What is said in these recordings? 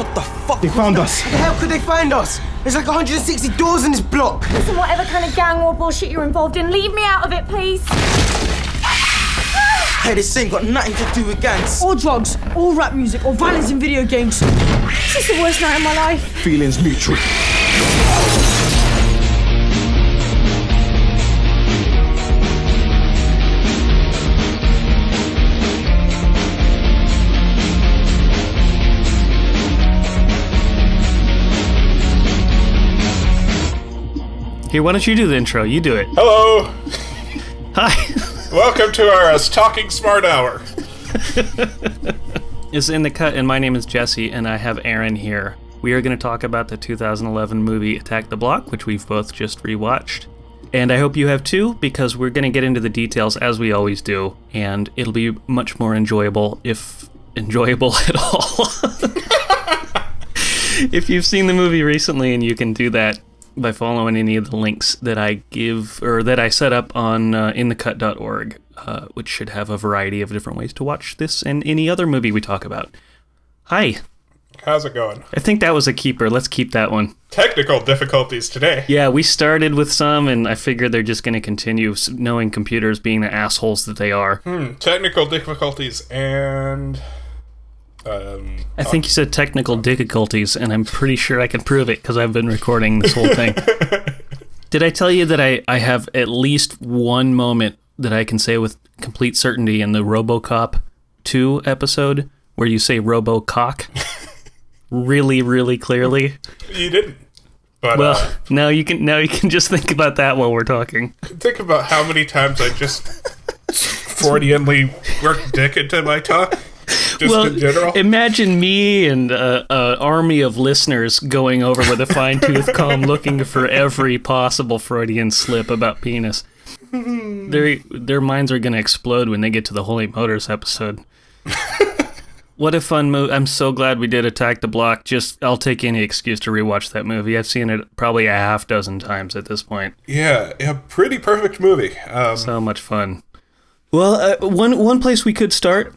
What the fuck? They found us. How the hell could they find us? There's like 160 doors in this block. Listen, whatever kind of gang war bullshit you're involved in, leave me out of it, please. Hey, this ain't got nothing to do with gangs. Or drugs, or rap music, or violence in video games. This is the worst night of my life. Feelings mutual. Here, why don't you do the intro? You do it. Hello. Hi. Welcome to our Talking Smart Hour. it's in the cut, and my name is Jesse, and I have Aaron here. We are going to talk about the 2011 movie Attack the Block, which we've both just rewatched. And I hope you have too, because we're going to get into the details as we always do, and it'll be much more enjoyable if enjoyable at all. if you've seen the movie recently and you can do that by following any of the links that I give or that I set up on uh, inthecut.org, uh, which should have a variety of different ways to watch this and any other movie we talk about. Hi. How's it going? I think that was a keeper. Let's keep that one. Technical difficulties today. Yeah, we started with some, and I figured they're just going to continue, knowing computers being the assholes that they are. Hmm, technical difficulties and. Um, I think you said technical difficulties, and I'm pretty sure I can prove it because I've been recording this whole thing. Did I tell you that I, I have at least one moment that I can say with complete certainty in the Robocop 2 episode where you say Robocock really, really clearly? you didn't. But Well, uh, now you can now you can just think about that while we're talking. think about how many times I just Freudianly worked dick into my talk. Just well, in general. imagine me and an army of listeners going over with a fine tooth comb looking for every possible Freudian slip about penis. their their minds are going to explode when they get to the Holy Motors episode. what a fun movie! I'm so glad we did Attack the Block. Just I'll take any excuse to rewatch that movie. I've seen it probably a half dozen times at this point. yeah, a pretty perfect movie. Um, So much fun. Well, uh, one one place we could start,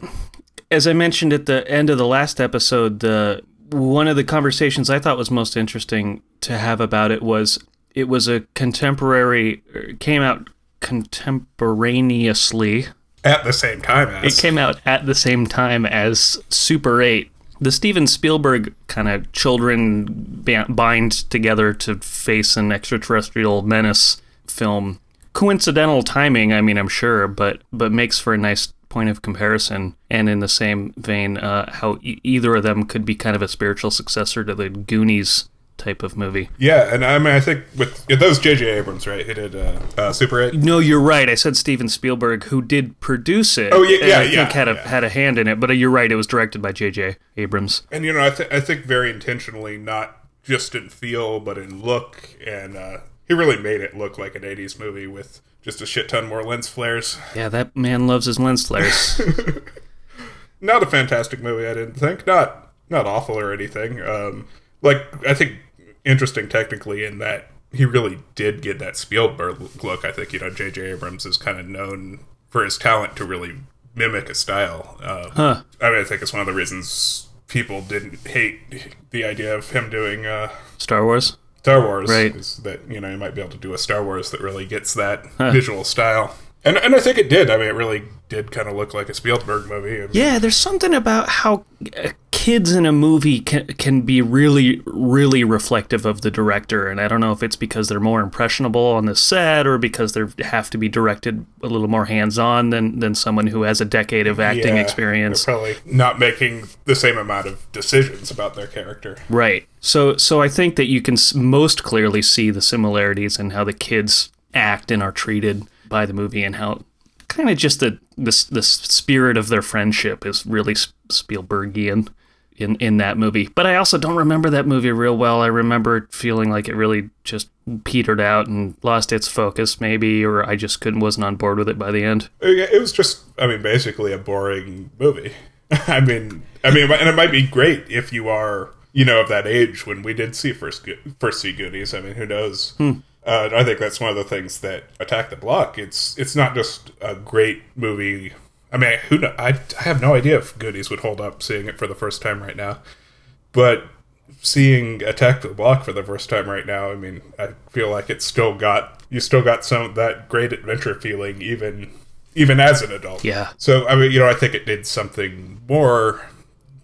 as I mentioned at the end of the last episode, the one of the conversations I thought was most interesting to have about it was it was a contemporary er, came out contemporaneously. at the same time as. It came out at the same time as Super 8. The Steven Spielberg kind of children bind together to face an extraterrestrial menace film. Coincidental timing, I mean, I'm sure, but but makes for a nice point of comparison. And in the same vein, uh, how e- either of them could be kind of a spiritual successor to the Goonies type of movie. Yeah, and I mean, I think with yeah, that was J.J. Abrams, right? He did uh, uh, Super 8. No, you're right. I said Steven Spielberg, who did produce it. Oh, yeah, and yeah, I think yeah, had a yeah. had a hand in it. But you're right. It was directed by J.J. Abrams. And you know, I, th- I think very intentionally, not just in feel, but in look, and uh, he really made it look like an '80s movie with just a shit ton more lens flares. Yeah, that man loves his lens flares. Not a fantastic movie, I didn't think. Not not awful or anything. Um, like I think interesting technically in that he really did get that Spielberg look. I think you know J.J. Abrams is kind of known for his talent to really mimic a style. Um, Huh. I mean, I think it's one of the reasons people didn't hate the idea of him doing uh, Star Wars. Star Wars. Right. Is that you know you might be able to do a Star Wars that really gets that visual style. And, and I think it did. I mean, it really did kind of look like a Spielberg movie. And- Yeah, there's something about how kids in a movie can can be really really reflective of the director, and I don't know if it's because they're more impressionable on the set or because they have to be directed a little more hands on than than someone who has a decade of acting Yeah, experience. They're probably not making the same amount of decisions about their character. Right. So so I think that you can most clearly see the similarities in how the kids act and are treated by the movie and how kind of just the the, s- the spirit of their friendship is really Spielbergian in in that movie. But I also don't remember that movie real well. I remember feeling like it really just petered out and lost its focus maybe or I just couldn't wasn't on board with it by the end. Yeah, It was just, I mean, basically a boring movie. I mean, I mean, and it might be great if you are, you know, of that age when we did see first Go- first see Goonies. I mean, who knows? Uh, I think that's one of the things that Attack the Block. It's it's not just a great movie. I mean, who know? I, I have no idea if Goonies would hold up seeing it for the first time right now. but seeing Attack the Block for the first time right now, I mean, I feel like it's still got you still got some of that great adventure feeling even even as an adult. Yeah. So I mean, you know, I think it did something more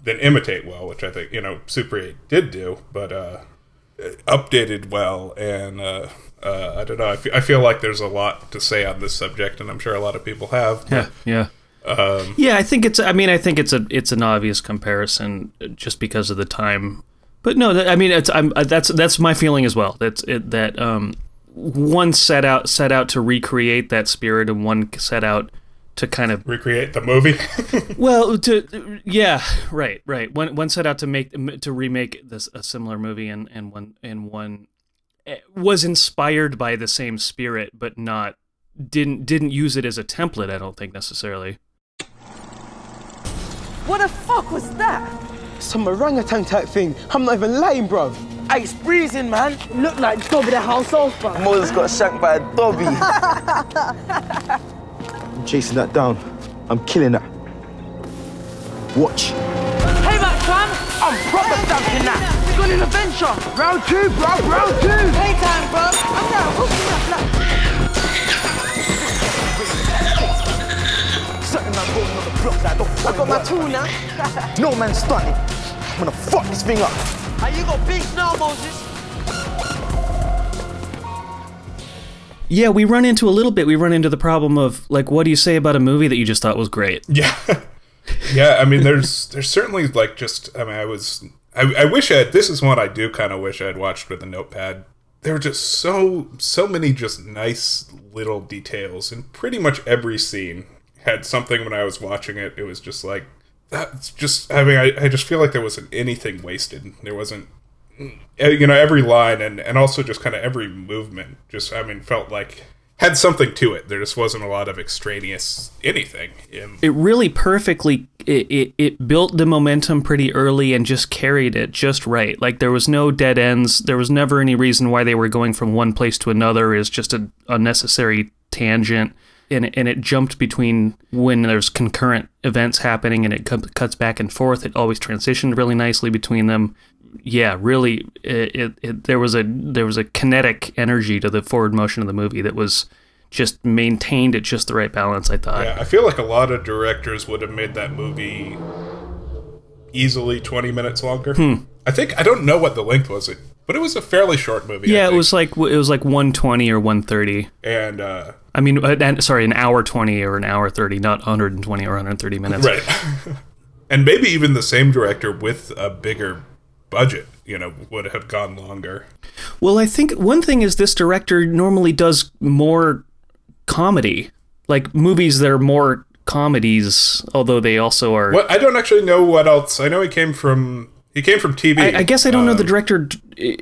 than imitate well, which I think you know Super 8 did do, but uh, updated well, and uh, uh, I don't know. I I feel like there's a lot to say on this subject, and I'm sure a lot of people have. Yeah, yeah. Um, yeah, I think it's. I mean, I think it's a it's an obvious comparison just because of the time. But no, that, I mean, it's. I'm. uh, That's that's my feeling as well. That's it. That um, one set out set out to recreate that spirit, and one set out to kind of recreate the movie. well to yeah right right one one set out to make to remake this a similar movie and and one and one eh, was inspired by the same spirit but not didn't didn't use it as a template i don't think necessarily What the fuck was that? Some orangutan type thing. I'm not even lying, bruv. Hey, it's freezing, man. Look like it's Dobby the house elf, bro. Moses got shanked by a Dobby. I'm chasing that down. I'm killing that. Watch. hey, back, fam. I'm proper dunking that. We got an adventure. Round two, bro. Round two. Playtime, bro. I'm now hooking up I got my tool now. no man stunning. I'm gonna fuck this thing up. Hey, you got beef now, Moses. yeah we run into a little bit we run into the problem of like what do you say about a movie that you just thought was great Yeah, yeah. I mean, there's there's certainly like just. I mean, I was. I, I wish I. Had, this is one I do kind of wish I had watched with a notepad. There were just so so many just nice little details, in pretty much every scene had something. When I was watching it, it was just like that's just. I mean, I, I just feel like there wasn't anything wasted. There wasn't. eh, You know, every line and and also just kind of every movement. Just I mean, felt like had something to it. There just wasn't a lot of extraneous anything. In, it really perfectly it, it, it built the momentum pretty early and just carried it just right like there was no dead ends there was never any reason why they were going from one place to another is just a unnecessary tangent and it, and it jumped between when there's concurrent events happening and it cu- cuts back and forth it always transitioned really nicely between them yeah really it, it, it there was a there was a kinetic energy to the forward motion of the movie that was just maintained at just the right balance i thought Yeah, I feel like a lot of directors would have made that movie easily 20 minutes longer. Hmm. I think I don't know what the length was, it, but it was a fairly short movie. Yeah, it was like it was like 120 or 130. and uh, I mean, uh, and, sorry, an hour 20 or an hour 30, not 120 or 130 minutes. right, and maybe even the same director with a bigger budget, you know, would have gone longer. Well, I think one thing is this director normally does more comedy, like movies that are more comedies, although they also are. What I don't actually know what else. I know he came from he came from TV. I, I guess I don't know the Um, director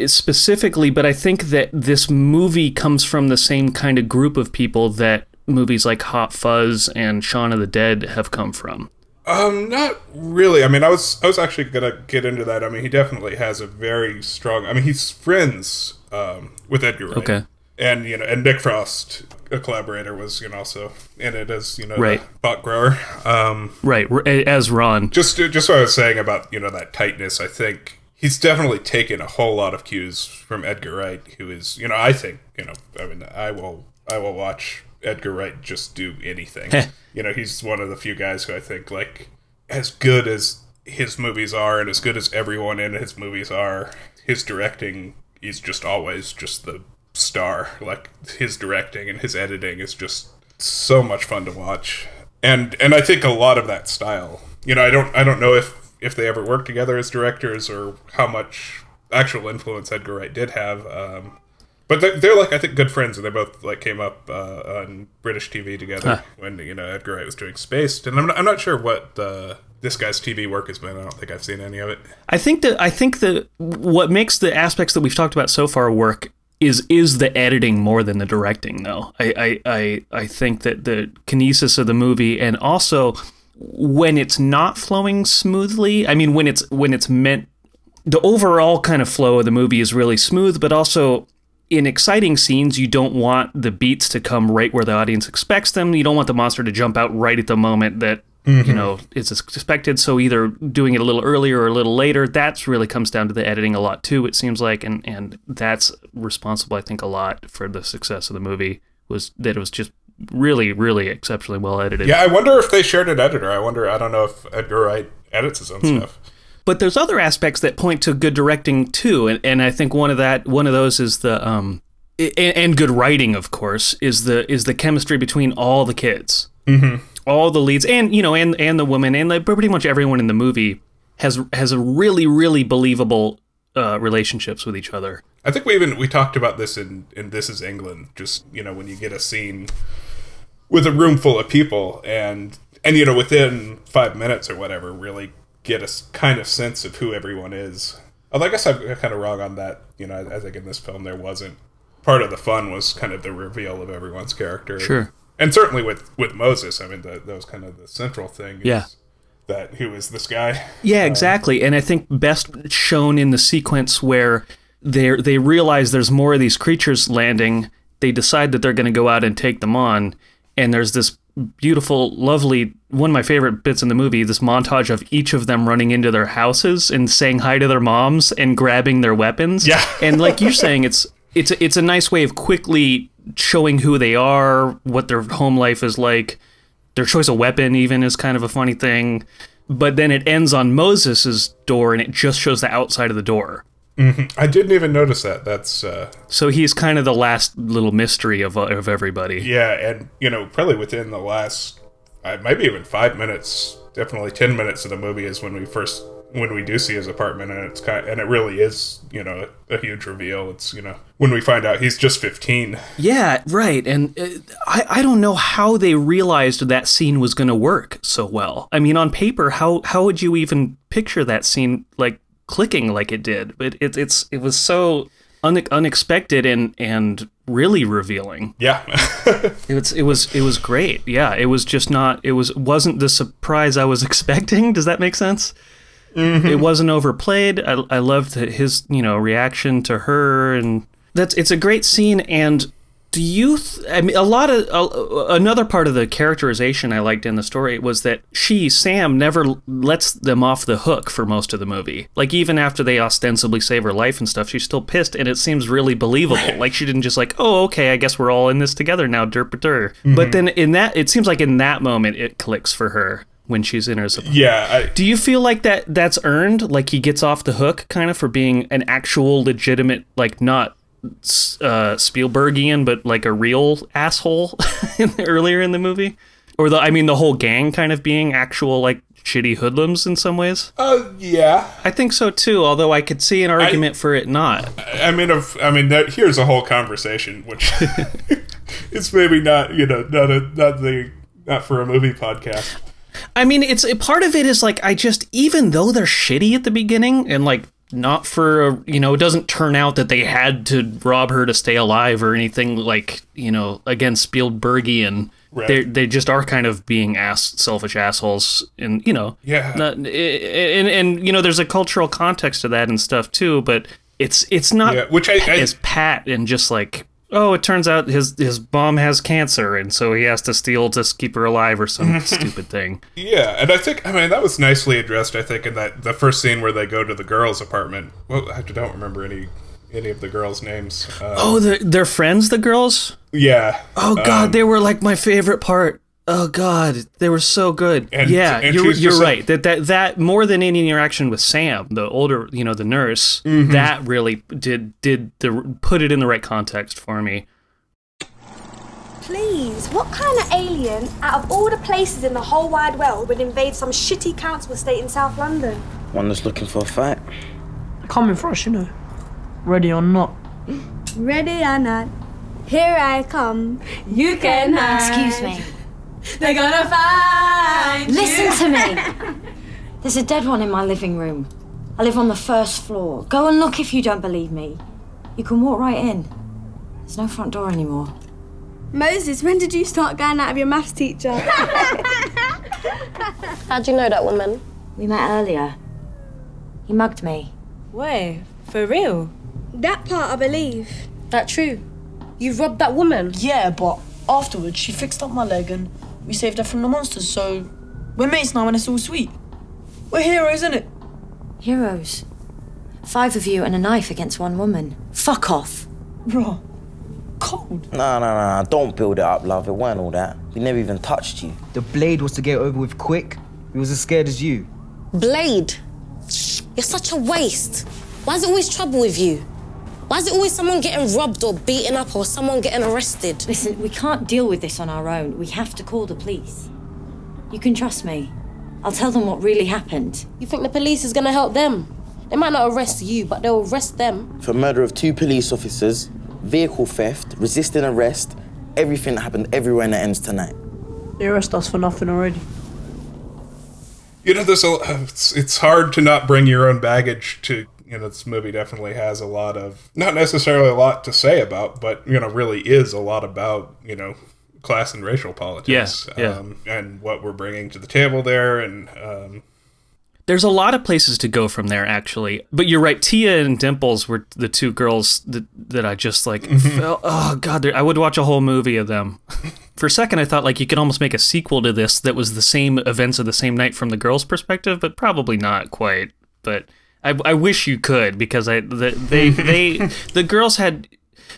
specifically, but I think that this movie comes from the same kind of group of people that movies like Hot Fuzz and Shaun of the Dead have come from. Um, not really. I mean, I was I was actually gonna get into that. I mean, he definitely has a very strong. I mean, he's friends um, with Edgar Wright. Okay. And you know, and Nick Frost, a collaborator, was you know also in it as you know Right. pot grower. Um, Right, as Ron. just just what I was saying about you know that tightness. I think he's definitely taken a whole lot of cues from Edgar Wright, who is you know I think you know I mean I will I will watch Edgar Wright just do anything. you know he's one of the few guys who I think like as good as his movies are and as good as everyone in his movies are, his directing is just always just the star. Like his directing and his editing is just so much fun to watch. And and I think a lot of that style. You know, I don't I don't know if if they ever worked together as directors or how much actual influence Edgar Wright did have. Um, but they're, they're like I think good friends, and they both like came up uh, on British TV together when you know Edgar Wright was doing Spaced, and I'm not, I'm not sure what uh, this guy's TV work has been. I don't think I've seen any of it. I think that I think that what makes the aspects that we've talked about so far work is is the editing more than the directing though. I I I, I think that the kinesis of the movie and also when it's not flowing smoothly, I mean when it's when it's meant the overall kind of flow of the movie is really smooth, but also in exciting scenes, you don't want the beats to come right where the audience expects them. You don't want the monster to jump out right at the moment that you know is expected. So either doing it a little earlier or a little later, that's really comes down to the editing a lot too. It seems like, and and that's responsible, I think, a lot for the success of the movie was that it was just really, really exceptionally well edited. Yeah, I wonder if they shared an editor. I wonder. I don't know if Edgar Wright edits his own stuff. but there's other aspects that point to good directing too and, and i think one of that one of those is the um and, and good writing of course is the is the chemistry between all the kids mm-hmm. All the leads and you know and and the woman and like pretty much everyone in the movie has has a really really believable uh, relationships with each other I think we even we talked about this in in This Is England. Just you know when you get a scene with a room full of people and and you know within five minutes or whatever really get a kind of sense of who everyone is. Although I guess I'm kind of wrong on that. You know, I think in this film there wasn't part of the fun was kind of the reveal of everyone's character. Sure. And certainly with with Moses, I mean that, that was kind of the central thing. is Yeah. That who is this guy? Yeah, uh, exactly. And I think best shown in the sequence where they they realize there's more of these creatures landing. They decide that they're going to go out and take them on, and there's this beautiful, lovely one of my favorite bits in the movie. This montage of each of them running into their houses and saying hi to their moms and grabbing their weapons. Yeah. and like you're saying, it's it's a, it's a nice way of quickly showing who they are, what their home life is like. Their choice of weapon even is kind of a funny thing. But then it ends on moses's door and it just shows the outside of the door. I didn't even notice that. That's uh, so he's kind of the last little mystery of, of everybody. Yeah, and you know, probably within the last, uh, maybe even five minutes, definitely ten minutes of the movie is when we first when we do see his apartment, and it's kind, of, and it really is, you know, a huge reveal. It's you know when we find out he's just fifteen. yeah right and uh, I, I don't know how they realized that scene was going to work so well i mean on paper how how would you even picture that scene like clicking like it did but it, it's it was so une- unexpected and and really revealing Yeah, It was it was it was great. Yeah, it was just not it was wasn't the surprise I was expecting. Does that make sense? It wasn't overplayed. I I loved his you know reaction to her and that's it's a great scene and do you th- I mean a lot of uh, another part of the characterization I liked in the story was that she Sam never lets them off the hook for most of the movie. Like even after they ostensibly save her life and stuff, she's still pissed and it seems really believable. like she didn't just like, "Oh, okay, I guess we're all in this together now, derpater." But then in that it seems like in that moment it clicks for her when she's in her yeah. I, do you feel like that that's earned? Like he gets off the hook kind of for being an actual legitimate, like not uh, Spielbergian, but like a real asshole in the, earlier in the movie? Or the, I mean, the whole gang kind of being actual like shitty hoodlums in some ways? uh, yeah. I think so too, although I could see an argument for it not. I mean, of, I mean, that, here's a whole conversation, which it's maybe not, you know, not a, not the, not for a movie podcast. I mean, it's a part of it is like I just even though they're shitty at the beginning and like not for a, you know it doesn't turn out that they had to rob her to stay alive or anything like you know again Spielbergian. Right. They they just are kind of being ass selfish assholes and you know Yeah. not, and and you know there's a cultural context to that and stuff too but it's it's not Yeah, which I- I- as pat and just like oh it turns out his his mom has cancer and so he has to steal to keep her alive or some stupid thing Yeah, and I think I mean that was nicely addressed. I think in that the first scene where they go to the girls' apartment. Well, I don't remember any any of the girls' names. Uh, Oh, they're, they're friends, the girls? yeah. Oh, God, Um, they were like my favorite part. Oh, God, they were so good. And- yeah, and you're, you're just right. like- that, that, that, more than any interaction with Sam, the older, you know, the nurse, Mm-hmm. that really did, did the, put it in the right context for me. Please, what kind of alien, out of all the places in the whole wide world, would invade some shitty council estate in South London? One that's looking for a fight. Coming for us, you know. Ready or not. Ready or not, here I come. You can. Excuse me. They're gonna find Listen to me. There's a dead one in my living room. I live on the first floor. Go and look if you don't believe me. You can walk right in. There's no front door anymore. Moses, when did you start going out of your maths teacher? How'd you know that woman? We met earlier. He mugged me. Way, for real? that part I believe. That true? You robbed that woman? Yeah, but afterwards she fixed up my leg and we saved her from the monsters, so We're mates now and it's all sweet. We're heroes, innit? Heroes. Five of you and a knife against one woman. Fuck off. Raw. cold. Nah, nah, nah, nah, don't build it up, love. It weren't all that. We never even touched you. The blade was to get over with quick. We was as scared as you. Blade. You're such a waste. Why is it always trouble with you? Why is it always someone getting robbed or beaten up or someone getting arrested? Listen, we can't deal with this on our own. We have to call the police. You can trust me. I'll tell them what really happened. You think the police is gonna help them? They might not arrest you, but they'll arrest them. For murder of two police officers, vehicle theft, resisting arrest, everything that happened everywhere in the ends tonight. They arrest us for nothing already. You know, there's a. Uh, it's, it's hard to not bring your own baggage to. You know, this movie definitely has a lot of not necessarily a lot to say about, but you know, really is a lot about you know class and racial politics. Yeah, yeah. Um, and what we're bringing to the table there, and um, There's a lot of places to go from there, actually. But you're right. Tia and Dimples were the two girls that, that I just like. felt, oh God, I would watch a whole movie of them. For a second, I thought like you could almost make a sequel to this that was the same events of the same night from the girls' perspective, but probably not quite. But I, I wish you could because I the, they they the girls had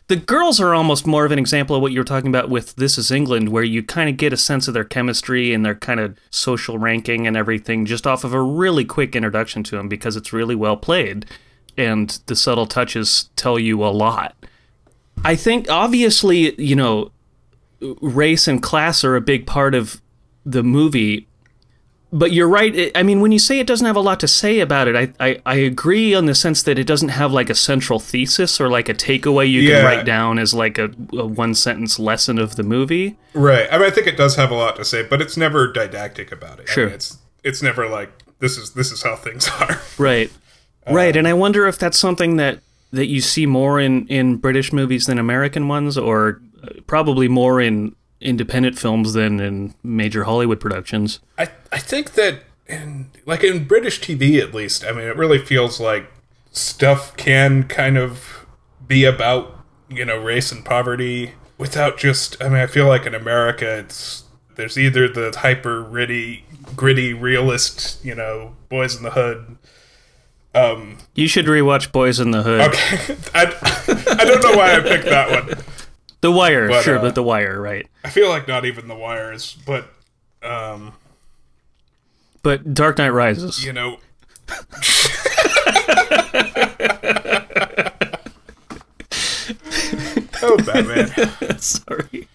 the girls are almost more of an example of what you were talking about with This Is England, where you kind of get a sense of their chemistry and their kind of social ranking and everything just off of a really quick introduction to them because it's really well played and the subtle touches tell you a lot. I think obviously, you know, race and class are a big part of the movie. But you're right. I mean, when you say it doesn't have a lot to say about it, I, I, I agree on the sense that it doesn't have like a central thesis or like a takeaway you Yeah. can write down as like a, a one sentence lesson of the movie. right. I mean, I think it does have a lot to say, but it's never didactic about it. I Sure. mean, it's it's never like this is this is how things are. Right. right. And I wonder if that's something that, that you see more in, in British movies than American ones, or uh, probably more in independent films than in major Hollywood productions. I I think that in like in British TV at least, I mean, it really feels like stuff can kind of be about you know race and poverty without just. I mean, I feel like in America, it's there's either the hyper gritty, gritty realist, you know, boys in the hood. Um, You should rewatch Boys in the Hood. okay, I I don't know why I picked that one. The Wire, But, sure, uh, but The Wire, right. I feel like not even the wires, but um, But Dark Knight Rises. you know. oh, Batman. Sorry.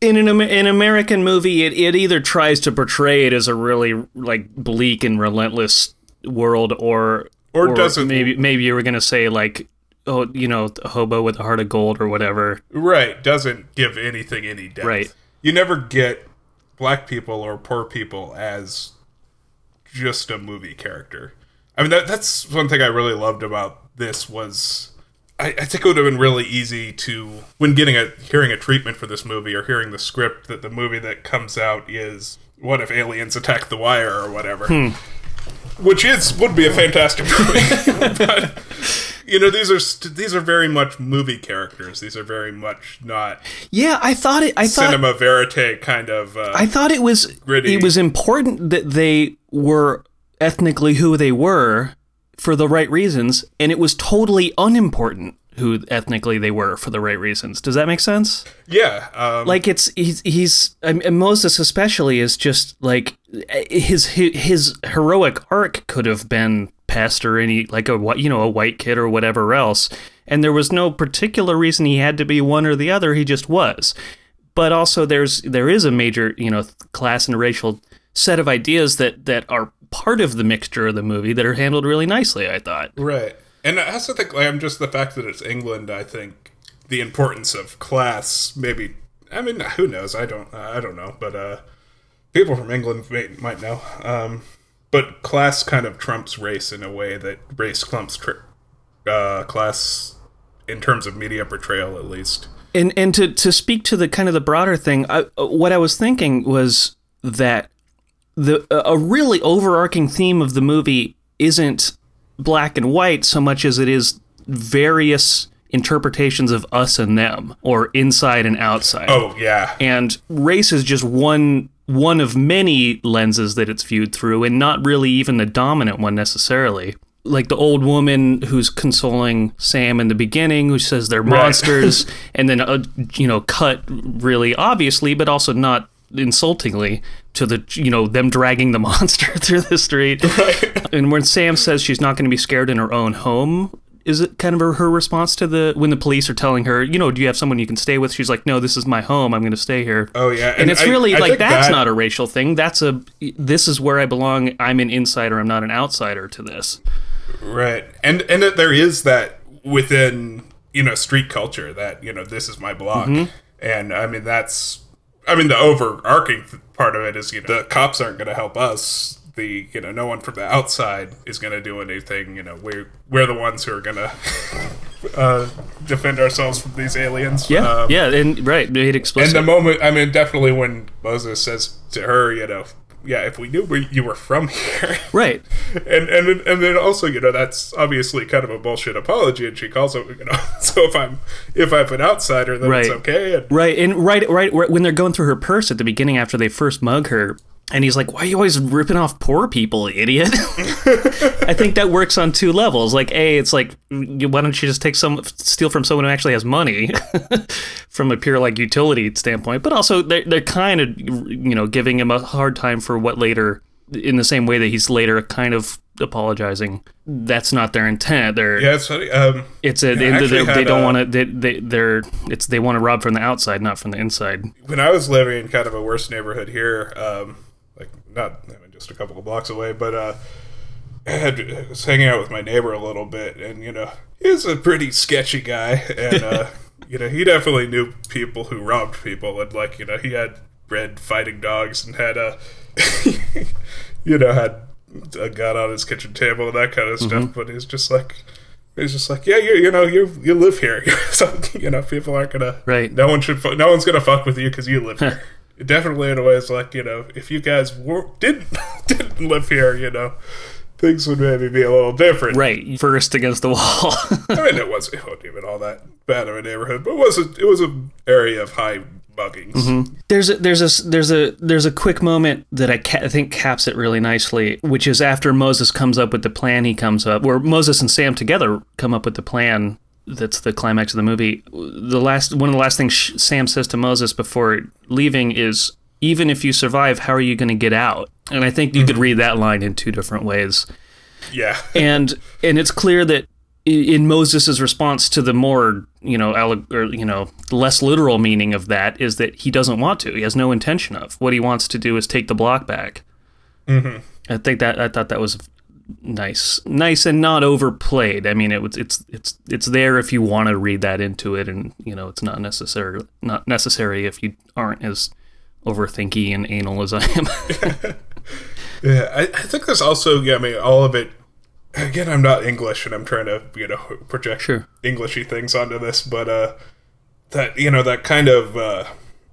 In an an American movie, it, it either tries to portray it as a really like bleak and relentless world, or Or doesn't. Maybe maybe you were gonna say like, oh, you know, a hobo with a heart of gold or whatever. Right, doesn't give anything any depth. Right. You never get black people or poor people as just a movie character. I mean, that, that's one thing I really loved about this was I, I think it would have been really easy to when getting a hearing a treatment for this movie or hearing the script that the movie that comes out is what if aliens attack the wire or whatever. Hmm. Which is would be a fantastic movie. but you know, these are st- these are very much movie characters. These are very much not Yeah, I thought it. I thought cinema verite kind of. Uh, I thought it was Gritty. it was important that they were ethnically who they were for the right reasons, and it was totally unimportant who ethnically they were for the right reasons. Does that make sense? yeah, um, Like it's he's he's Moses especially is just like his, his heroic arc could have been pest or any like a whi- you know a white kid or whatever else, and there was no particular reason he had to be one or the other. He just was but also there's there is a major you know class and racial set of ideas that that are part of the mixture of the movie that are handled really nicely i thought right. And I also think I'm just the fact that it's England. I think the importance of class. Maybe I mean who knows? I don't. I don't know. But uh, people from England may, might know. Um, but class kind of trumps race in a way that race clumps tr- uh, class in terms of media portrayal, at least. and and to to speak to the kind of the broader thing I, uh, what i was thinking was that the a really overarching theme of the movie isn't black and white so much as it is various interpretations of us and them or inside and outside Oh yeah, and race is just one one of many lenses that it's viewed through, and not really even the dominant one necessarily. Like the old woman who's consoling Sam in the beginning, who says they're Right. monsters, and then uh, you know cut really obviously, but also not insultingly to the you know them dragging the monster through the street. And when Sam says she's not going to be scared in her own home, is it kind of her, response to the when the police are telling her, you know, do you have someone you can stay with? She's like, no, this is my home. I'm going to stay here. Oh, yeah, and, and it's I- really I like that's that- not a racial thing. That's a this is where I belong. I'm an insider. I'm not an outsider to this. Right. And and that there is that within, you know, street culture that, you know, this is my block. Mhm. And I mean that's I mean the overarching part of it is, you know, the cops aren't going to help us. The, you know, no one from the outside is going to do anything, you know, we're we're the ones who are going to uh defend ourselves from these aliens. Yeah, Um, yeah, and right, made explicit. and the moment, I mean, definitely when Moses says to her, you know, yeah, if we knew where you were from here, right? And and and then also, you know, that's obviously kind of a bullshit apology, and she calls it, you know, so if I'm if I'm an outsider, then right. it's okay. And Right, and right, right, right when they're going through her purse at the beginning after they first mug her, and he's like, "Why are you always ripping off poor people, idiot?" I think that works on two levels. Like, a, it's like, why don't you just take some steal from someone who actually has money, from a pure like utility standpoint? But also, they're they're kind of you know giving him a hard time for what later, in the same way that he's later kind of apologizing. That's not their intent. They're yeah, it's funny. Um, it's a, yeah, they, they, don't uh, want to. They, they they're it's they want to rob from the outside, not from the inside. when I was living in kind of a worse neighborhood here, um, not I mean, just a couple of blocks away, but uh, I had I was hanging out with my neighbor a little bit, and you know, he's a pretty sketchy guy, and uh, you know, he definitely knew people who robbed people, and like you know, he had red fighting dogs and had a, you know, had a gun on his kitchen table and that kind of stuff, Mhm. but he's just like. He's just like, yeah, you, you know, you you live here, so you know, people aren't gonna, right? No one should, no one's gonna fuck with you because you live here. Definitely, in a way, it's like you know, if you guys were, didn't didn't live here, you know, things would maybe be a little different. Right, first against the wall. I mean, it was it wasn't even all that bad of a neighborhood, but it was a, it was an area of high muggings. Mhm. There's a, there's a there's a there's a quick moment that I, ca- I think caps it really nicely, which is after Moses comes up with the plan. He comes up where Moses and Sam together come up with the plan. That's the climax of the movie. The last one of the last things Sam says to Moses before leaving is, "Even if you survive, how are you going to get out?" And I think you could read that line in two different ways. Yeah. and and it's clear that in Moses' response to the more you know alleg- or you know less literal meaning of that is that he doesn't want to. He has no intention of. What he wants to do is take the block back. Mhm. I think that I thought that was nice, nice and not overplayed. I mean, it was it's it's it's there if you want to read that into it, and you know it's not necessary not necessary if you aren't as overthinky and anal as I am. Yeah, I, I think there's also yeah, I mean, all of it. Again, I'm not English, and I'm trying to you know project Englishy things onto this, but uh, that you know that kind of uh,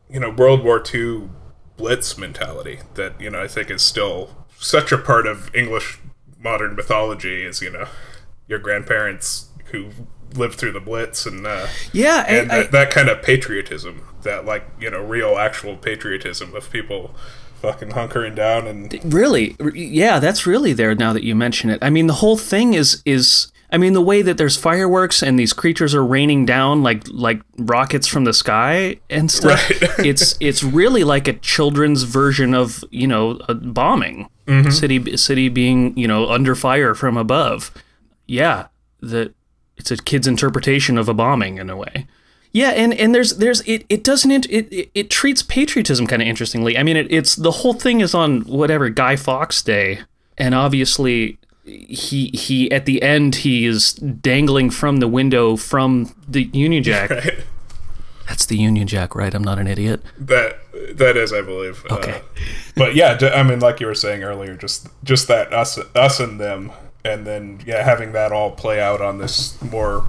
you know World War II blitz mentality that you know I think is still such a part of English modern mythology is you know your grandparents who lived through the blitz and uh, Yeah, I- and I- that, that kind of patriotism that like you know real actual patriotism of people fucking hunkering down and Really? Yeah, that's really there now that you mention it. I mean, the whole thing is is I mean, the way that there's fireworks and these creatures are raining down like like rockets from the sky and stuff. Right. it's it's really like a children's version of, you know, a bombing. Mhm. City city being, you know, under fire from above. Yeah, the it's a kid's interpretation of a bombing in a way. Yeah, and, and there's there's it, it doesn't it, it it treats patriotism kind of interestingly. I mean, it, it's the whole thing is on whatever Guy Fawkes Day, and obviously he he at the end he is dangling from the window from the Union Jack. Right. That's the Union Jack, right? I'm not an idiot. That that is, I believe. Okay. Uh, but yeah, I mean, like you were saying earlier, just just that us us and them, and then yeah, having that all play out on this more,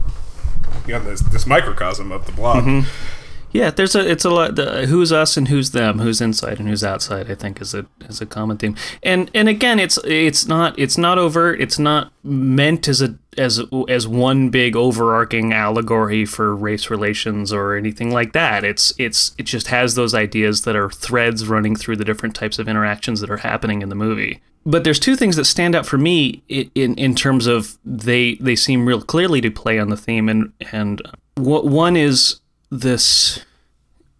you know, this this microcosm of the block. Mhm. Yeah, there's a it's a lot. The, who's us and who's them? Who's inside and who's outside? I think is a is a common theme. And and again, it's it's not it's not overt. It's not meant as a as as one big overarching allegory for race relations or anything like that. It's it's it just has those ideas that are threads running through the different types of interactions that are happening in the movie. But there's two things that stand out for me in in terms of they they seem real clearly to play on the theme and and uh, what one is this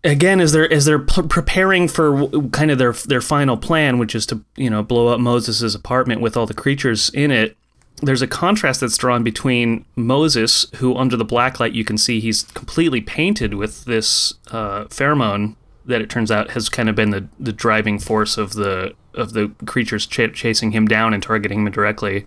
again as they're as they're p- preparing for kind of their their final plan which is to you know blow up Moses's apartment with all the creatures in it there's a contrast that's drawn between Moses who under the black light you can see he's completely painted with this uh, pheromone that it turns out has kind of been the the driving force of the of the creatures ch- chasing him down and targeting him directly.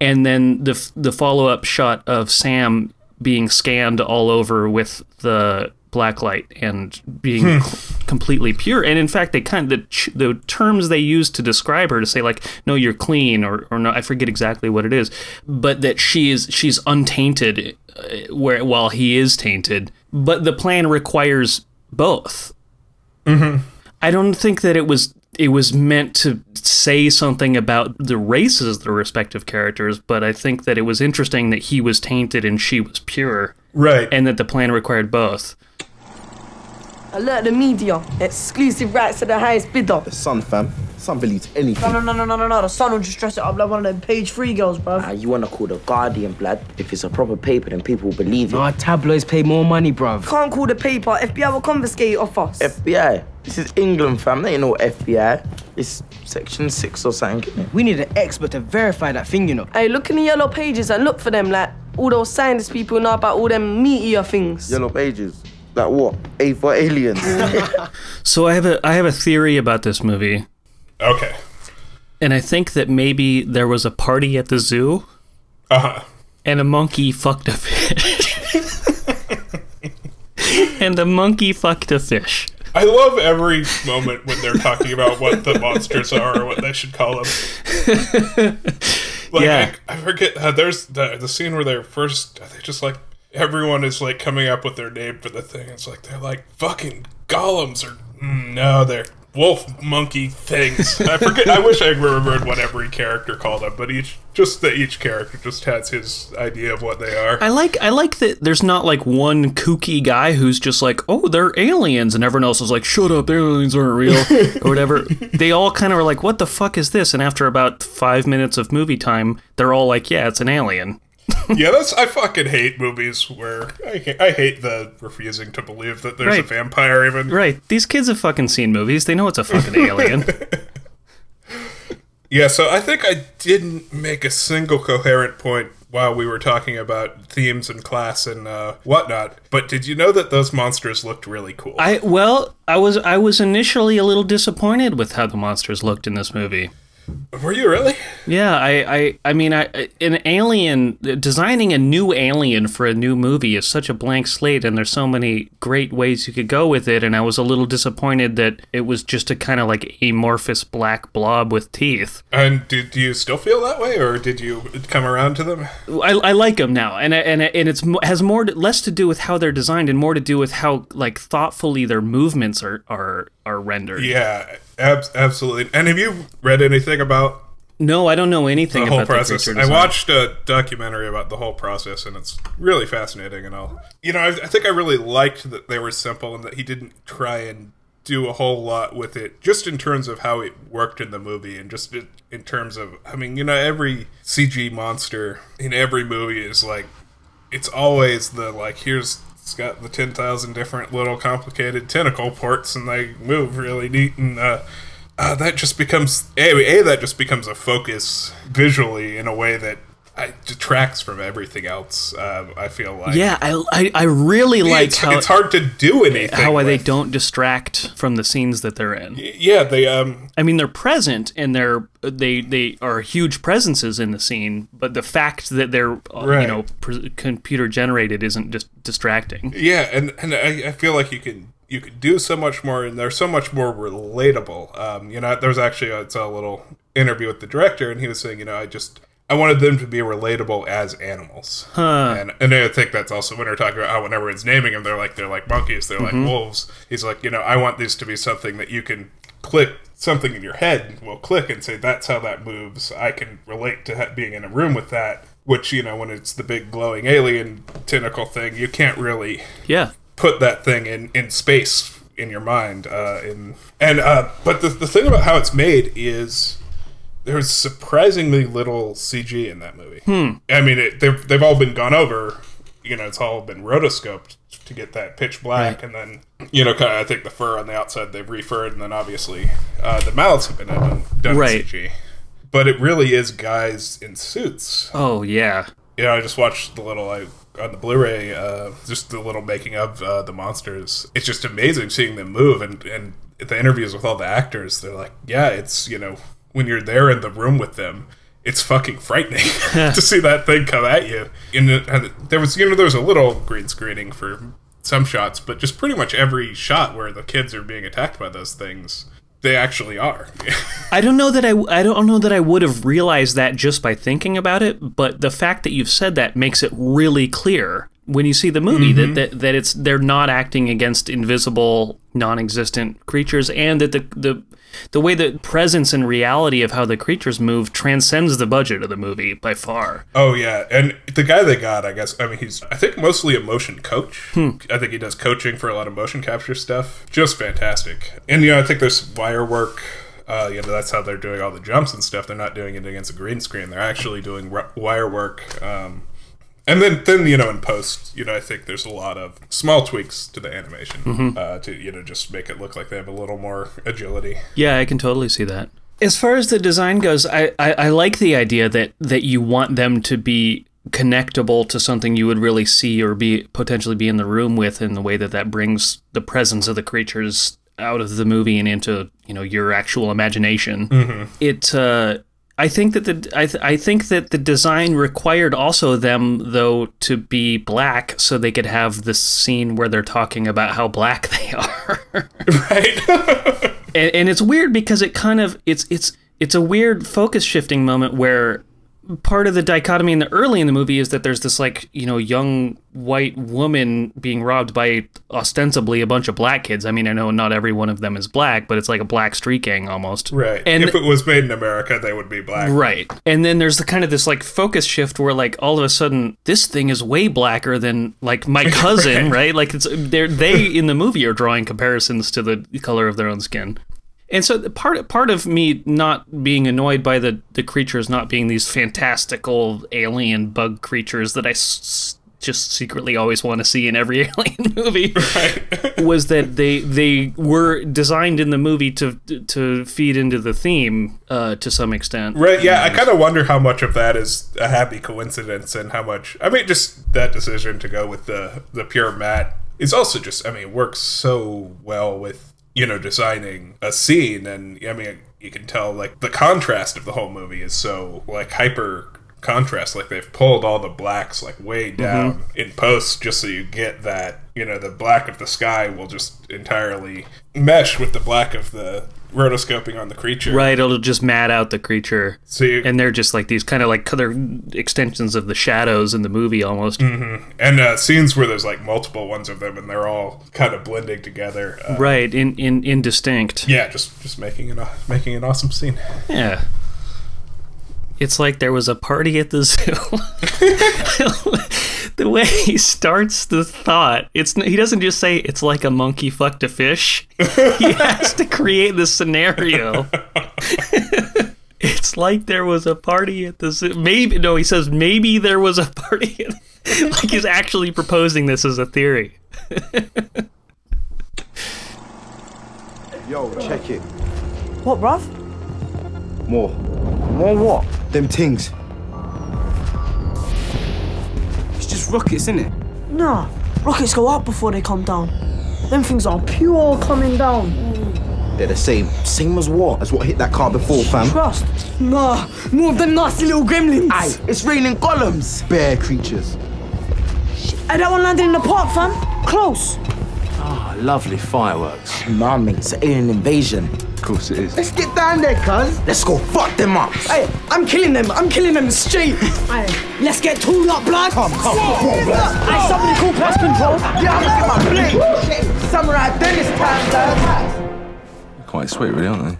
And then the the follow up shot of Sam being scanned all over with the black light and being c- completely pure. And in fact, they kind of the the terms they use to describe her to say like, no, you're clean, or or no, I forget exactly what it is, but that she is she's untainted, uh, where while he is tainted. But the plan requires both. I don't think that it was it was meant to say something about the races of the respective characters, but I think that it was interesting that he was tainted and she was pure. Right. And that the plan required both. Alert the media. Exclusive rights to the highest bidder. The Sun, fam. Sun believes anything. No, no, no, no, no, no, no. The sun will just dress it up like one of them page three girls, bruv. Ah, you wanna call the Guardian, blood? If it's a proper paper, then people will believe it. Nah, tabloids pay more money, bruv. Can't call the paper. FBI will confiscate it off us. FBI. This is England, fam. They ain't no FBI. It's Section 6 or something. We need an expert to verify that thing, you know. Hey, look in the yellow pages and look for them, like all those scientist people know about all them meteor things. Yellow pages. Like what? A for aliens. So I have a I have a theory about this movie. Okay. And I think that maybe there was a party at the zoo Uh huh. and a monkey fucked a fish. and the monkey fucked a fish. I love every moment when they're talking about what the monsters are or what they should call them. Like, Yeah. I, I forget. Uh, there's the, the scene where they're first. They just like everyone is like coming up with their name for the thing. It's like they're like fucking golems or mm, no, they're wolf monkey things. I forget. I wish I remembered what every character called them, but each just that each character just has his idea of what they are. I like I like that there's not like one kooky guy who's just like, oh, they're aliens, and everyone else is like, shut up, aliens aren't real, or whatever. they all kind of are like, what the fuck is this? And after about five minutes of movie time, they're all like, yeah, it's an alien. Yeah, that's I fucking hate movies where I hate, I hate the refusing to believe that there's a vampire even. Right. These kids have fucking seen movies. They know it's a fucking alien. Yeah, so I think I didn't make a single coherent point while we were talking about themes and class and uh, whatnot. But did you know that those monsters looked really cool? I well, I was I was initially a little disappointed with how the monsters looked in this movie. Were you really? Yeah, I, I, I mean, I, an alien designing a new alien for a new movie is such a blank slate, and there's so many great ways you could go with it. And I was a little disappointed that it was just a kind of like amorphous black blob with teeth. And did you still feel that way, or did you come around to them? I, I like them now, and and and it's has more less to do with how they're designed and more to do with how like thoughtfully their movements are are are rendered. Yeah, ab- absolutely. And have you read anything about No, I don't know anything the whole about the process. creature I watched a documentary about the whole process, and it's really fascinating. And all, you know, I, I think I really liked that they were simple and that he didn't try and do a whole lot with it, just in terms of how it worked in the movie, and just in- in terms of, I mean, you know, every CG monster in every movie is like, it's always the like, here's. It's got the ten thousand different little complicated tentacle ports, and they move really neat. And uh, uh, that just becomes a, a that just becomes a focus visually in a way that uh, detracts from everything else. Uh, I feel like Yeah, I, I, I really like it's, how it's hard to do anything. how they don't distract from the scenes that they're in. Yeah, they um. I mean, they're present and they're they they are huge presences in the scene, but the fact that they're uh, you know pre- computer generated isn't just distracting. Yeah, and and I, I feel like you can you could do so much more, and they're so much more relatable. Um, you know, there was actually a, it's a little interview with the director, and he was saying, you know, I just I wanted them to be relatable as animals. Huh. And and I think that's also when they're talking about how whenever it's naming them, they're like they're like monkeys, they're Mhm. like wolves. He's like, you know, I want this to be something that you can click something in your head will click and say that's how that moves. I can relate to ha- being in a room with that. Which you know, when it's the big glowing alien tentacle thing, you can't really Yeah. put that thing in in space in your mind uh in and uh but the, the thing about how it's made is there's surprisingly little cg in that movie Hmm. i mean it, they've, they've all been gone over you know it's all been rotoscoped to get that pitch black Right. and then you know kind of i think the fur on the outside they've refurred and then obviously uh the mouths have been done, done Right. cg but it really is guys in suits Oh yeah. you know, I just watched the little I on the Blu-ray, uh, just the little making of uh, the monsters. It's just amazing seeing them move, and and the interviews with all the actors, they're like, yeah, it's you know when you're there in the room with them, it's fucking frightening to see that thing come at you. And, there was you know there was a little green screening for some shots, but just pretty much every shot where the kids are being attacked by those things, they actually are. I don't know that I I don't know that I would have realized that just by thinking about it, but the fact that you've said that makes it really clear when you see the movie Mhm. that, that that it's they're not acting against invisible, non-existent creatures, and that the the the way the presence and reality of how the creatures move transcends the budget of the movie by far. Oh yeah, and the guy they got, I guess, I mean, he's I think mostly a motion coach. Hmm. I think he does coaching for a lot of motion capture stuff. Just fantastic. And you know, I think there's wire work. Uh, you know, that's how they're doing all the jumps and stuff. They're not doing it against a green screen. They're actually doing wire work. Um, and then, then you know, in post, you know, I think there's a lot of small tweaks to the animation Mhm. uh, to you know just make it look like they have a little more agility. Yeah, I can totally see that. As far as the design goes, I, I, I like the idea that, that you want them to be connectable to something you would really see or be potentially be in the room with in the way that that brings the presence of the creatures out of the movie and into you know your actual imagination. Mhm. It uh, I think that the I, th- I think that the design required also them though to be black so they could have this scene where they're talking about how black they are. Right. and, and it's weird because it kind of it's it's it's a weird focus shifting moment where part of the dichotomy in the early in the movie is that there's this like you know young white woman being robbed by ostensibly a bunch of black kids. I mean, I know not every one of them is black, but it's like a black street gang almost. Right. And if it was made in America, they would be black. Right. And then there's the kind of this like focus shift where like all of a sudden this thing is way blacker than like my cousin, Right. right? Like it's they're they in the movie are drawing comparisons to the color of their own skin. And so the part part of me not being annoyed by the the creatures not being these fantastical alien bug creatures that I s- just secretly always want to see in every alien movie was that they they were designed in the movie to to feed into the theme uh, to some extent. Right, yeah, I kind of wonder how much of that is a happy coincidence and how much I mean just that decision to go with the the pure matte is also just I mean it works so well with you know designing a scene and I mean you can tell like the contrast of the whole movie is so like hyper contrast like they've pulled all the blacks like way mm-hmm. down in post just so you get that you know the black of the sky will just entirely mesh with the black of the rotoscoping on the creature Right, it'll just mat out the creature. So you- and they're just like these kind of like color extensions of the shadows in the movie almost. hmm And uh, scenes where there's like multiple ones of them, and they're all kind of blending together. Uh, Right, in, in indistinct. Yeah, just just making an making an awesome scene. Yeah. It's like there was a party at the zoo. the way he starts the thought, it's he doesn't just say it's like a monkey fucked a fish. he has to create the scenario. it's like there was a party at the. Maybe no, he says maybe there was a party. At, like he's actually proposing this as a theory. Yo, check it. What, bruv? More. More what? Them things. It's just rockets, innit? Nah, rockets go up before they come down. Them things are pure coming down. They're the same. Same as what? As what hit that car before, fam. Trust. Nah, more of them nasty little gremlins. Aye, it's raining golems. Bear creatures. Hey, that one landed in the park, fam. Close. Ah, lovely fireworks. Nah, mate, it's an alien invasion. Of course it is. Let's get down there, cuz. Let's go fuck them up. Hey, I'm killing them. I'm killing them straight. hey, let's get tooled up, blood. Come, come, come on, blood. Hey, somebody call pest control. Yeah, I'm gonna get my blade. Shit, Samurai Dennis time, blood. Quite sweet, really, aren't they?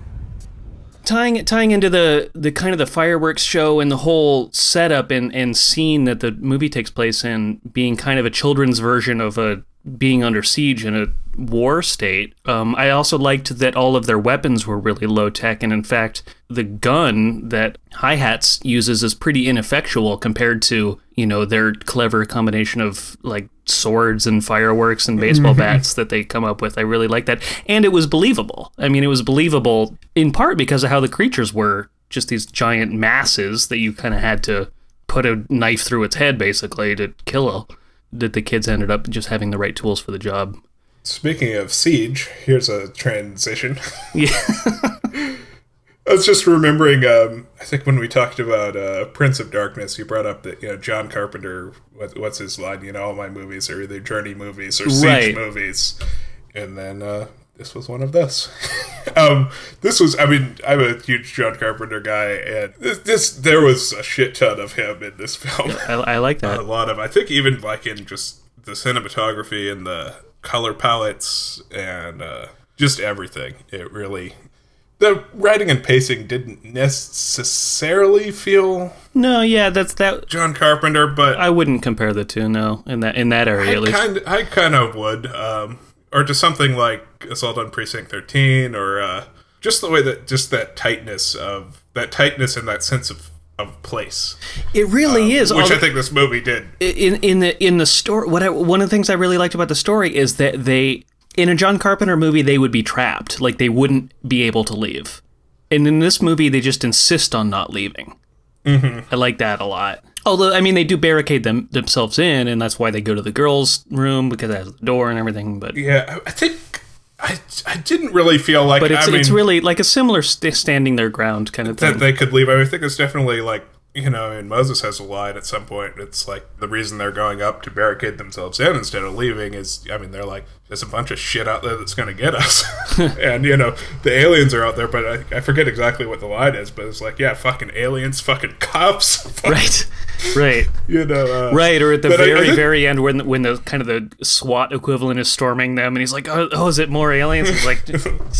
tying tying into the the kind of the fireworks show and the whole setup and and scene that the movie takes place in being kind of a children's version of a being under siege in a war state. Um, I also liked that all of their weapons were really low tech, and in fact, the gun that Hi-Hatz uses is pretty ineffectual compared to you know their clever combination of like swords and fireworks and baseball Mhm. bats that they come up with. I really like that, and it was believable. I mean, it was believable in part because of how the creatures were just these giant masses that you kind of had to put a knife through its head basically to kill it. That the kids ended up just having the right tools for the job. Speaking of siege, here's a transition. Yeah. I was just remembering. Um, I think when we talked about uh, Prince of Darkness, you brought up that you know John Carpenter. What, what's his line? You know, all my movies are either journey movies or siege Right. movies, and then uh, this was one of those. um, this was. I mean, I'm a huge John Carpenter guy, and this, this there was a shit ton of him in this film. I, I like that. a lot of. I think even like in just the cinematography and the color palettes and uh, just everything. It really. The writing and pacing didn't necessarily feel No, yeah, that's that. John Carpenter, but I wouldn't compare the two. No, in that in that area I at least. kind I kind of would, um, or to something like Assault on Precinct Thirteen, or uh, just the way that just that tightness of that tightness and that sense of of place, It really is. which I think this movie did. in in the in the story what I, one of the things I really liked about the story is that they in a John Carpenter movie they would be trapped like they wouldn't be able to leave and in this movie they just insist on not leaving Mhm. I like that a lot although I mean they do barricade them themselves in and that's why they go to the girls room because it has the door and everything but Yeah, I I think I I didn't really feel like but it's I mean, it's really like a similar st- standing their ground kind of thing that they could leave. I, mean, I think it's definitely like you know, and Moses has a line at some point. It's like the reason they're going up to barricade themselves in instead of leaving is, I mean, they're like, there's a bunch of shit out there that's going to get us, and you know, the aliens are out there. But I, I forget exactly what the line is, but it's like, yeah, fucking aliens, fucking cops, right right you know, uh, right or at the but I- I very think- very end when when the kind of the SWAT equivalent is storming them and he's like oh, oh is it more aliens It's like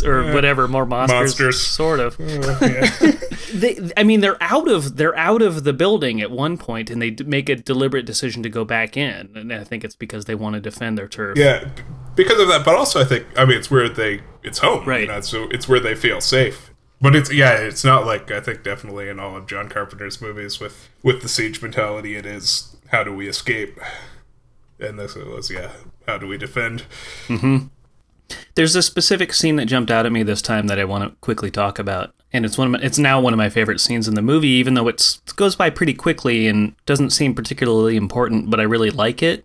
or Yeah. whatever more monsters Monsters. sort of Oh, yeah. they, I mean they're out of they're out of the building at one point and they d- make a deliberate decision to go back in and I think it's because they want to defend their turf Yeah, because of that. But also, I think I mean it's where they it's home, Right. You know, so it's where they feel safe. But it's yeah, it's not like I think definitely in all of John Carpenter's movies with with the siege mentality, it is how do we escape, and this was yeah, how do we defend? hmm There's a specific scene that jumped out at me this time that I want to quickly talk about, and it's one of my, it's now one of my favorite scenes in the movie, even though it's, it goes by pretty quickly and doesn't seem particularly important, but I really like it.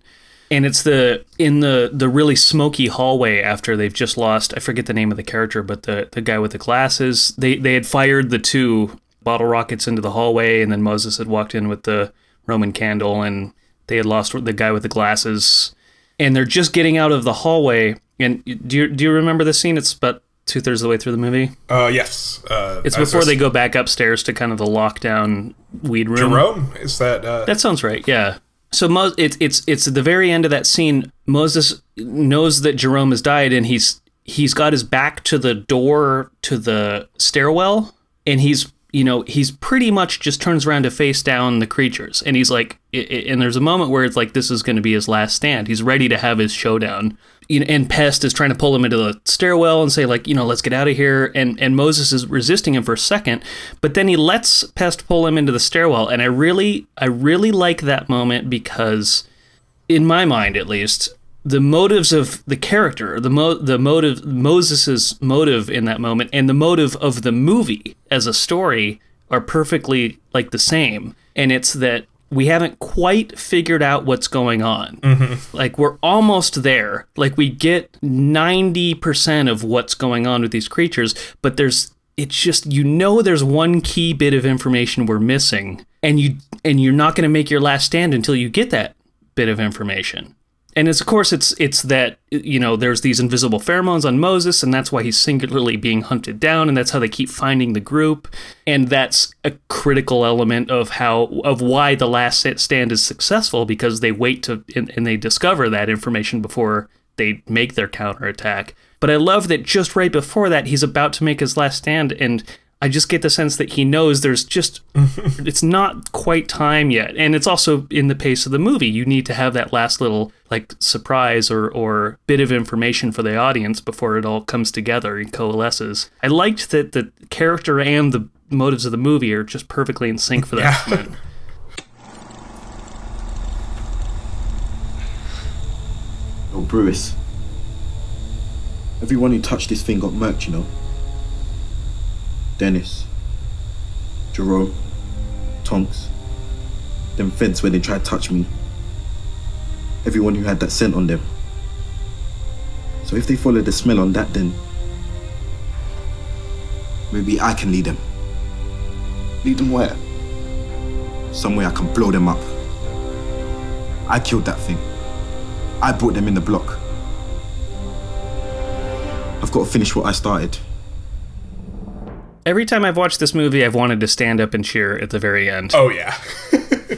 And it's the in the the really smoky hallway after they've just lost I forget the name of the character, but the the guy with the glasses. They they had fired the two bottle rockets into the hallway, and then Moses had walked in with the Roman candle, and they had lost the guy with the glasses and they're just getting out of the hallway. And do you do you remember the scene? It's about two thirds of the way through the movie. Uh, yes, uh, It's before just- they go back upstairs to kind of the lockdown weed room. Jerome is that? Uh, That sounds right. Yeah. So Mo- it's it's it's at the very end of that scene. Moses knows that Jerome has died, and he's he's got his back to the door to the stairwell, and he's you know he's pretty much just turns around to face down the creatures, and he's like, and there's a moment where it's like this is going to be his last stand. He's ready to have his showdown. And Pest is trying to pull him into the stairwell and say like, you know, let's get out of here. And and Moses is resisting him for a second, but then he lets Pest pull him into the stairwell. And I really, I really like that moment because, in my mind at least, the motives of the character, the mo- the motive, Moses's motive in that moment, and the motive of the movie as a story are perfectly like the same. And it's that we haven't quite figured out what's going on. Mm-hmm. Like we're almost there. Like we get 90% of what's going on with these creatures, but there's it's just you know there's one key bit of information we're missing and you and you're not going to make your last stand until you get that bit of information. And it's of course it's it's that you know there's these invisible pheromones on Moses, and that's why he's singularly being hunted down, and that's how they keep finding the group, and that's a critical element of how of why the Last Stand is successful because they wait to and, and they discover that information before they make their counterattack. But I love that just right before that he's about to make his last stand, and I just get the sense that he knows there's just it's not quite time yet, and it's also in the pace of the movie. You need to have that last little like surprise or or bit of information for the audience before it all comes together and coalesces. I liked that the character and the motives of the movie are just perfectly in sync for that Yeah. moment. Oh, Brewis. Everyone who touched this thing got murked, you know. Dennis, Jerome, Tonks, them feds when they tried to touch me. Everyone who had that scent on them. So if they follow the smell on that, then maybe I can lead them. Lead them where? Somewhere I can blow them up. I killed that thing. I brought them in the block. I've got to finish what I started. Every time I've watched this movie, I've wanted to stand up and cheer at the very end. Oh yeah,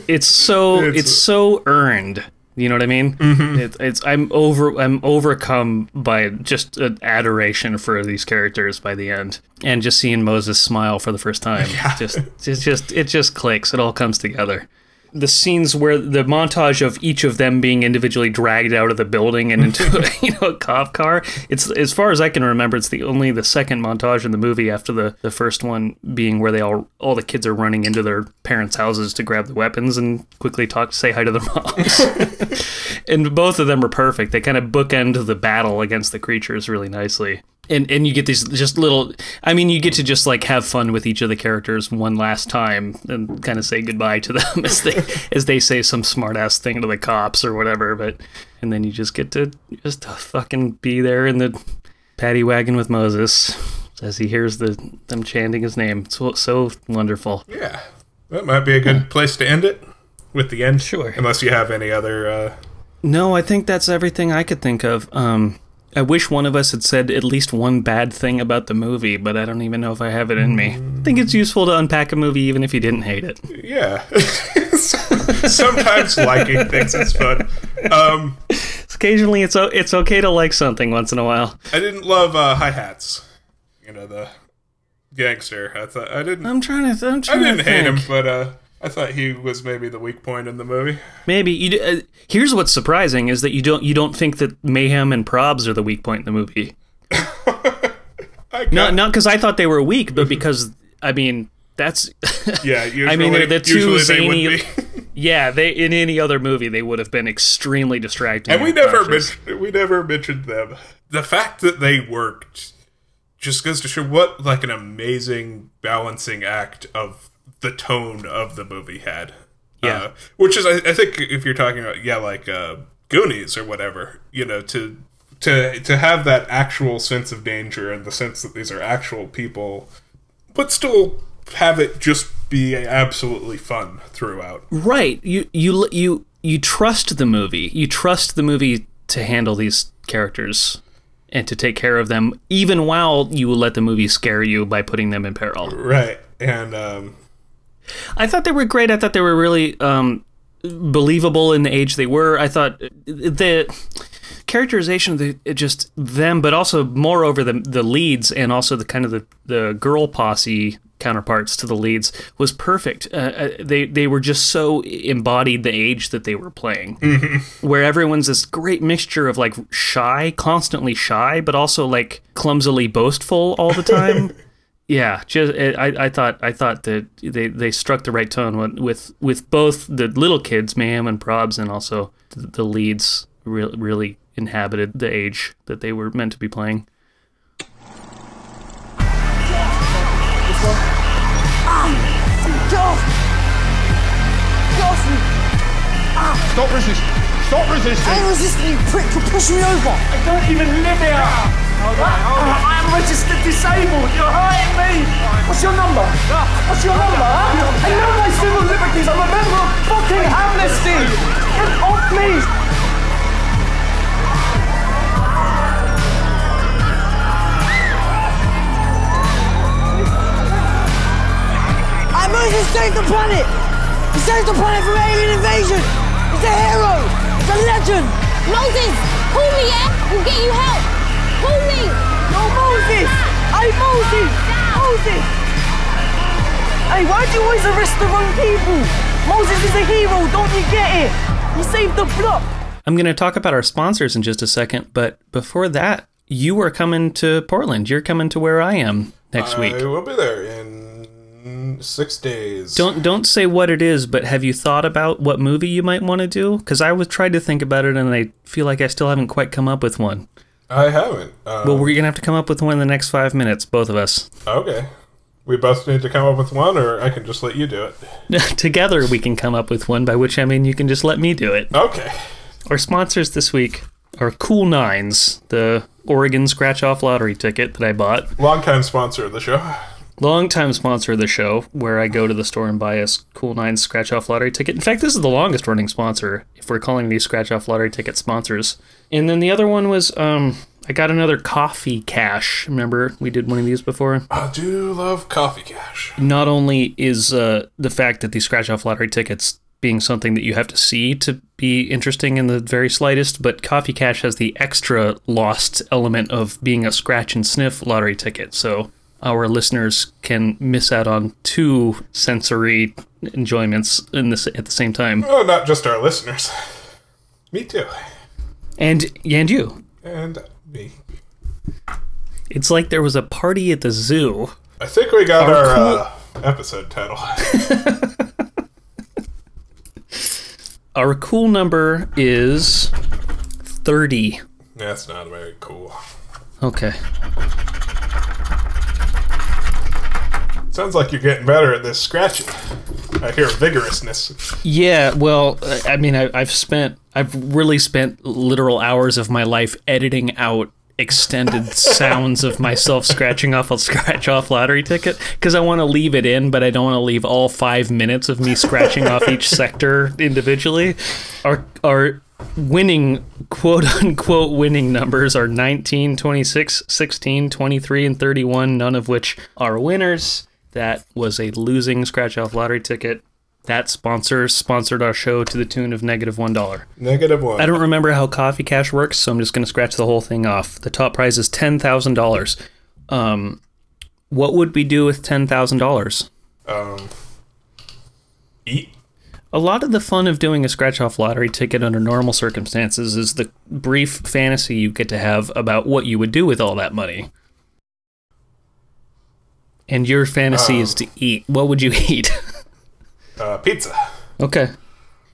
it's so it's, It's- so earned. You know what I mean? Mhm. It, it's I'm over I'm overcome by just an adoration for these characters by the end, and just seeing Moses smile for the first time. Just it's just it just clicks. It all comes together. The scenes where the montage of each of them being individually dragged out of the building and into you know a cop car. It's as far as I can remember, it's the only the second montage in the movie after the the first one being where they all all the kids are running into their parents' houses to grab the weapons and quickly talk say hi to their moms. and both of them are perfect. They kind of bookend the battle against the creatures really nicely. And and you get these just little I mean you get to just like have fun with each of the characters one last time and kind of say goodbye to them as they as they say some smart ass thing to the cops or whatever, but and then you just get to just fucking be there in the paddy wagon with Moses as he hears the them chanting his name. It's so, so wonderful. yeah. That might be a good place to end it with the end. Sure. Unless you have any other. Uh, No, I think that's everything I could think of. Um, I wish one of us had said at least one bad thing about the movie, but I don't even know if I have it in me. I think it's useful to unpack a movie even if you didn't hate it. yeah. Sometimes liking things is fun. Um, Occasionally, it's it's okay to like something once in a while. I didn't love uh, Hi-Hatz. You know the gangster. I thought I didn't. I'm trying to. I'm trying I didn't hate him, but uh, I thought he was maybe the weak point in the movie. Maybe you. Uh, here's what's surprising is that you don't you don't think that mayhem and probs are the weak point in the movie. not not because I thought they were weak, but because I mean that's Yeah, usually, I mean they're the two zany. yeah, they in any other movie they would have been extremely distracting. and we never mentioned, we never mentioned them. The fact that they worked just goes to show what like an amazing balancing act of the tone of the movie had. Yeah. Uh, which is I, I think if you're talking about yeah like uh, Goonies or whatever, you know to to to have that actual sense of danger and the sense that these are actual people, but still have it just be absolutely fun throughout. Right. You you you you trust the movie. You trust the movie to handle these characters and to take care of them, even while you will let the movie scare you by putting them in peril. Right. And um, I thought they were great. I thought they were really um, believable in the age they were. I thought the characterization of the just them, but also moreover the the leads and also the kind of the, the girl posse counterparts to the leads was perfect. Uh, uh, they they were just so embodied the age that they were playing, where everyone's this great mixture of like shy, constantly shy, but also like clumsily boastful all the time. Yeah, just I, I thought I thought that they, they struck the right tone with with, with both the little kids, Mayhem and Probs, and also the, the leads re- really inhabited the age that they were meant to be playing. Get off! Get off me! Stop resisting! Stop resisting! I ain't resisting, you prick! You're pushing me over! I don't even live here! I am registered disabled. You're hurting me. What's your number? What's your number? I know my civil liberties. I'm a member of fucking Amnesty. Get off me. Moses saved the planet! He saved the planet from alien invasion! He's a hero! He's a legend! Moses, call me, yeah? We'll get you help! Call. No, Moses! Hey, Moses! Moses! Hey, why'd you always arrest the wrong people? Moses is a hero, don't you get it? He saved the block! I'm going to talk about our sponsors in just a second, but before that, you are coming to Portland. You're coming to where I am next week. I will be there in six days. Don't don't say what it is, but have you thought about what movie you might want to do? Because I was trying to think about it, and I feel like I still haven't quite come up with one. I haven't. Um, well, we're gonna have to come up with one in the next five minutes, both of us. Okay. We both need to come up with one, or I can just let you do it. Together, we can come up with one. By which I mean you can just let me do it. Okay. Our sponsors this week are Cool Nines, the Oregon scratch off lottery ticket that I bought. Longtime sponsor of the show. Longtime sponsor of the show, where I go to the store and buy a Cool Nine scratch off lottery ticket. In fact, this is the longest running sponsor, if we're calling these scratch off lottery ticket sponsors. And then the other one was, um, I got another coffee cash. Remember, we did one of these before? I do love coffee cash. Not only is uh, the fact that these scratch off lottery tickets being something that you have to see to be interesting in the very slightest, but Coffee Cash has the extra lost element of being a scratch and sniff lottery ticket. So our listeners can miss out on two sensory enjoyments in this at the same time. Oh, not just our listeners. Me too. And and you. And me. It's like there was a party at the zoo. I think we got Our our, cool- uh, episode title. Our cool number is 30. That's not very cool. Okay. Sounds like you're getting better at this scratching. I hear vigorousness. Yeah, well, I mean, I, I've spent, I've really spent literal hours of my life editing out extended sounds of myself scratching off a scratch off lottery ticket because I want to leave it in, but I don't want to leave all five minutes of me scratching off each sector individually. Our, our winning, quote unquote, winning numbers are 19, 26, 16, 23, and 31, none of which are winners. That was a losing scratch off lottery ticket. That sponsor sponsored our show to the tune of negative one dollar. Negative one. I don't remember how Coffee Cash works, so I'm just going to scratch the whole thing off. The top prize is ten thousand dollars. Um, what would we do with ten thousand dollars? Um, eat. A lot of the fun of doing a scratch off lottery ticket under normal circumstances is the brief fantasy you get to have about what you would do with all that money. And your fantasy is to eat. What would you eat? Uh, pizza. okay.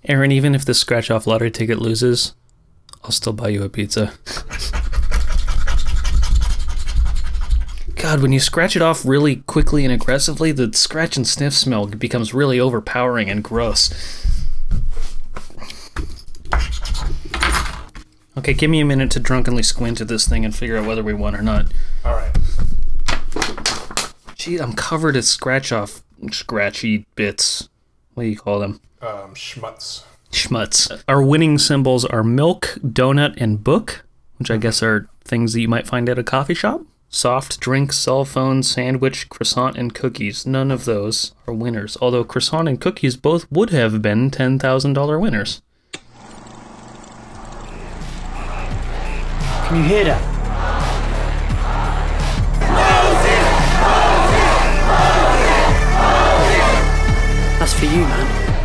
Aaron, even if the scratch off lottery ticket loses, I'll still buy you a pizza. God, when you scratch it off really quickly and aggressively, the scratch and sniff smell becomes really overpowering and gross. Okay, give me a minute to drunkenly squint at this thing and figure out whether we won or not. All right. Gee, I'm covered in scratch off, scratchy bits. What do you call them? Um, schmutz. Schmutz. Our winning symbols are milk, donut, and book, which I guess are things that you might find at a coffee shop. Soft drink, cell phone, sandwich, croissant, and cookies. None of those are winners, although croissant and cookies both would have been $10,000 winners. Can you hear that? That's for you, man.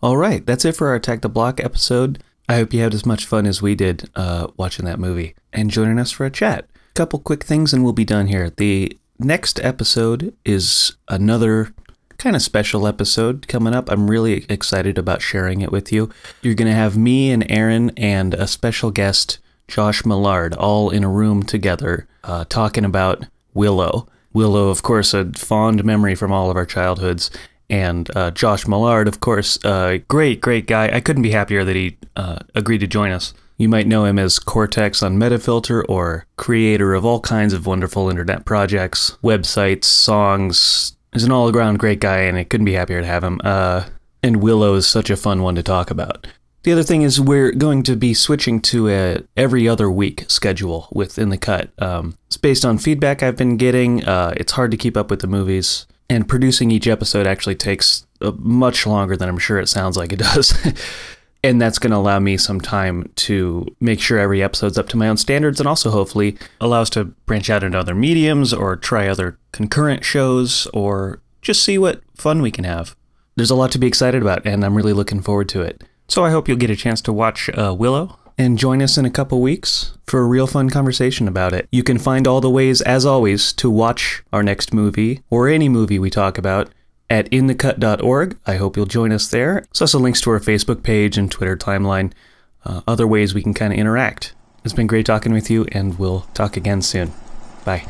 All right, that's it for our Attack the Block episode. I hope you had as much fun as we did uh, watching that movie and joining us for a chat. Couple quick things and we'll be done here. The next episode is another kind of special episode coming up. I'm really excited about sharing it with you. You're going to have me and Aaron and a special guest, Josh Millard, all in a room together uh, talking about Willow. Willow, of course, a fond memory from all of our childhoods. And uh, Josh Millard, of course, uh, great, great guy. I couldn't be happier that he uh, agreed to join us. You might know him as Cortex on Metafilter or creator of all kinds of wonderful internet projects, websites, songs. He's an all around great guy, and I couldn't be happier to have him. Uh, and Willow is such a fun one to talk about. The other thing is we're going to be switching to a every other week schedule within the cut. Um, it's based on feedback I've been getting. Uh, it's hard to keep up with the movies, and producing each episode actually takes uh, much longer than I'm sure it sounds like it does. and that's going to allow me some time to make sure every episode's up to my own standards and also hopefully allow us to branch out into other mediums or try other concurrent shows or just see what fun we can have. There's a lot to be excited about, and I'm really looking forward to it. So I hope you'll get a chance to watch uh, Willow and join us in a couple weeks for a real fun conversation about it. You can find all the ways, as always, to watch our next movie or any movie we talk about at inthecut.org. I hope you'll join us there. There's also links to our Facebook page and Twitter timeline, uh, other ways we can kind of interact. It's been great talking with you, and we'll talk again soon. Bye.